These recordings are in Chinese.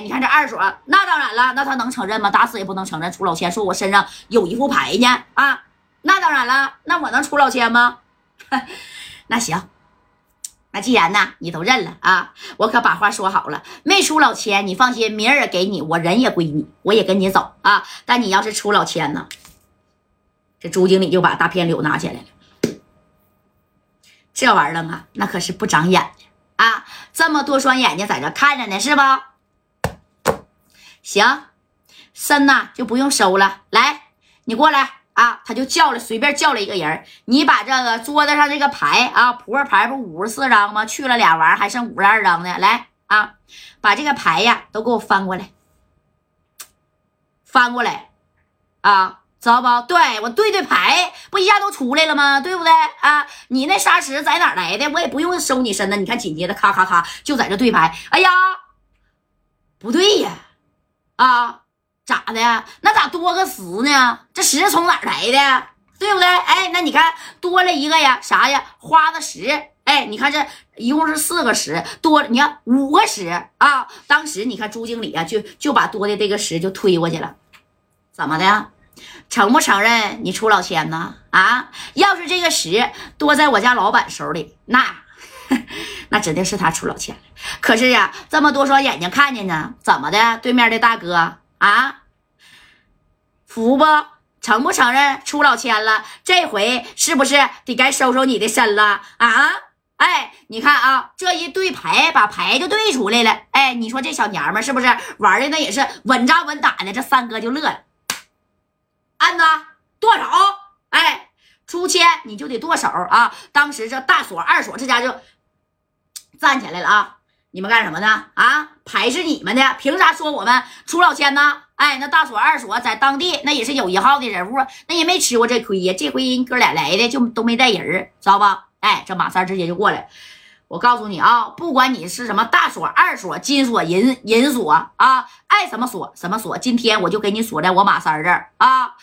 你看这二所，那当然了，那他能承认吗？打死也不能承认。出老千说我身上有一副牌呢啊，那当然了，那我能出老千吗？那行，那既然呢你都认了啊，我可把话说好了，没出老千，你放心，明儿也给你，我人也归你，我也跟你走啊。但你要是出老千呢，这朱经理就把大片柳拿起来了，这玩意儿啊，那可是不长眼的。啊，这么多双眼睛在这看着呢，是吧？行，身呐就不用收了。来，你过来啊！他就叫了，随便叫了一个人。你把这个桌子上这个牌啊，扑克牌不五十四张吗？去了俩玩，还剩五十二张呢。来啊，把这个牌呀都给我翻过来，翻过来啊！知道不？对我对对牌，不一下都出来了吗？对不对啊？你那砂石在哪来的？我也不用收你身呢。你看，紧接着咔咔咔就在这对牌。哎呀，不对呀，啊，咋的？那咋多个十呢？这十从哪来的？对不对？哎，那你看多了一个呀，啥呀？花的十。哎，你看这一共是四个十，多你看五个十啊。当时你看朱经理啊，就就把多的这个十就推过去了，怎么的？承不承认你出老千呢？啊，要是这个十多在我家老板手里，那那指定是他出老千了。可是呀，这么多双眼睛看见呢，怎么的？对面的大哥啊，服不？承不承认出老千了？这回是不是得该收收你的身了？啊？哎，你看啊，这一对牌，把牌就对出来了。哎，你说这小娘们是不是玩的那也是稳扎稳打的？这三哥就乐了。按子剁手，哎，出千你就得剁手啊！当时这大锁、二锁这家就站起来了啊！你们干什么呢？啊，牌是你们的，凭啥说我们出老千呢？哎，那大锁、二锁在当地那也是有一号的人物，那也没吃过这亏呀。这回人哥俩来的就都没带人知道吧？哎，这马三直接就过来。我告诉你啊，不管你是什么大锁、二锁、金锁、银银锁啊，爱什么锁什么锁，今天我就给你锁在我马三这儿啊！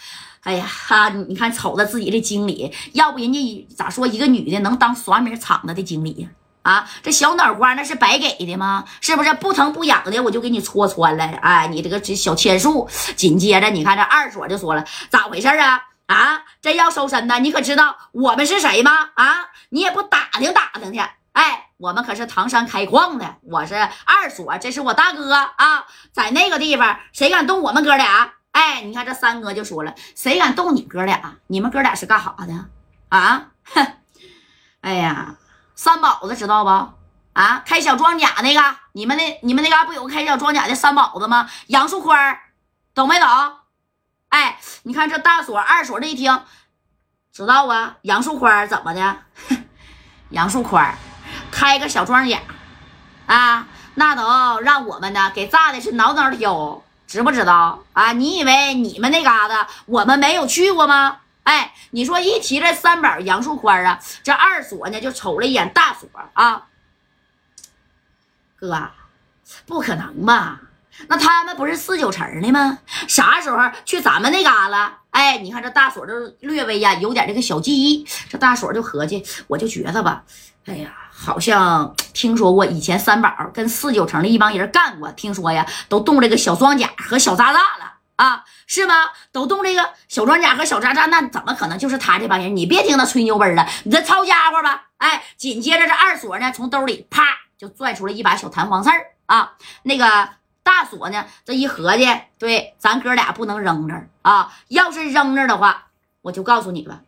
哎呀哈，你看瞅着自己的经理，要不人家咋说一个女的能当耍米厂子的经理呀？啊，这小脑瓜那是白给的吗？是不是不疼不痒的我就给你戳穿了？哎，你这个小千术，紧接着你看这二锁就说了，咋回事啊？啊，真要收身呢？你可知道我们是谁吗？啊，你也不打听打听去。哎，我们可是唐山开矿的，我是二所，这是我大哥啊，在那个地方，谁敢动我们哥俩？哎，你看这三哥就说了，谁敢动你哥俩？你们哥俩是干啥的啊？哼，哎呀，三宝子知道不？啊，开小装甲那个，你们那你们那嘎不有个开小装甲的三宝子吗？杨树宽，懂没懂？哎，你看这大锁二锁这一听，知道啊？杨树宽怎么的？杨树宽。开个小装甲，啊，那都让我们呢给炸的是挠挠挑，知不知道啊？你以为你们那嘎达我们没有去过吗？哎，你说一提这三宝杨树宽啊，这二锁呢就瞅了一眼大锁啊，哥，不可能吧？那他们不是四九城的吗？啥时候去咱们那嘎了？哎，你看这大锁就略微呀有点这个小记忆，这大锁就合计，我就觉得吧，哎呀。好像听说过以前三宝跟四九城的一帮人干过，听说呀都动这个小装甲和小渣渣了啊，是吗？都动这个小装甲和小渣渣，那怎么可能就是他这帮人？你别听他吹牛逼了，你这抄家伙吧！哎，紧接着这二锁呢，从兜里啪就拽出了一把小弹簧刺儿啊，那个大锁呢，这一合计，对，咱哥俩不能扔这啊，要是扔这的话，我就告诉你吧。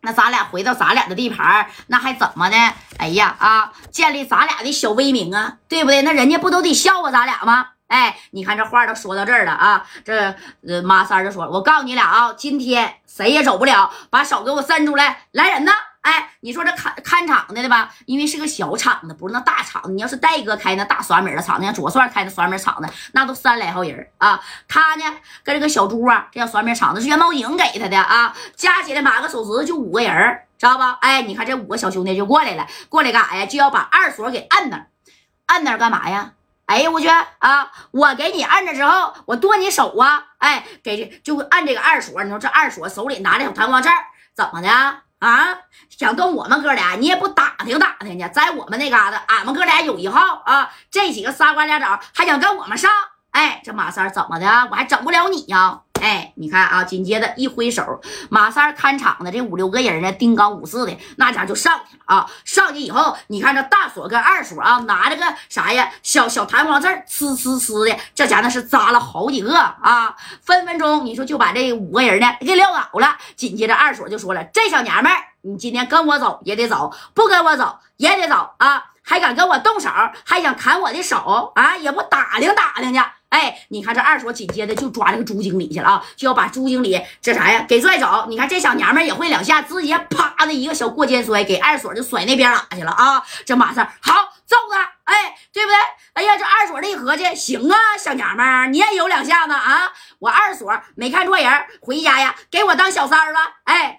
那咱俩回到咱俩的地盘那还怎么的？哎呀啊，建立咱俩的小威名啊，对不对？那人家不都得笑话咱俩吗？哎，你看这话都说到这儿了啊，这呃马三就说了，我告诉你俩啊，今天谁也走不了，把手给我伸出来，来人呐！哎，你说这看看场的的吧，因为是个小厂子，不是那大厂子。你要是戴哥开那大刷米的厂子，像左帅开的刷米厂子，那都三来号人啊。他呢，跟这个小猪啊，这叫刷米厂子是元宝井给他的啊，加起来码个手指头就五个人，知道吧？哎，你看这五个小兄弟就过来了，过来干啥呀？就要把二锁给摁那，摁那干嘛呀？哎呀，我去啊！我给你按着之后，我剁你手啊！哎，给就按这个二锁，你说这二锁手里拿着小弹簧刺怎么的？啊？想跟我们哥俩，你也不打听打听去，在我们那嘎达，俺们哥俩有一号啊！这几个仨瓜俩枣还想跟我们上？哎，这马三怎么的？我还整不了你呀？哎，你看啊，紧接着一挥手，马三看场的这五六个人呢，丁刚五四的那家就上去了啊！上去以后，你看这大锁跟二锁啊，拿着个啥呀？小小弹簧刺，呲呲呲的，这家那是扎了好几个啊！分分钟你说就把这五个人呢给撂倒了。紧接着二锁就说了：“这小娘们儿，你今天跟我走也得走，不跟我走也得走啊！还敢跟我动手，还想砍我的手啊？也不打听打听去。”哎，你看这二锁紧接着就抓这个朱经理去了啊，就要把朱经理这啥呀给拽走。你看这小娘们也会两下，直接啪的一个小过肩摔，给二锁就甩那边拉去了啊。这马三好揍他，哎，对不对？哎呀，这二锁这一合计，行啊，小娘们你也有两下子啊。我二锁没看错人，回家呀，给我当小三了，哎。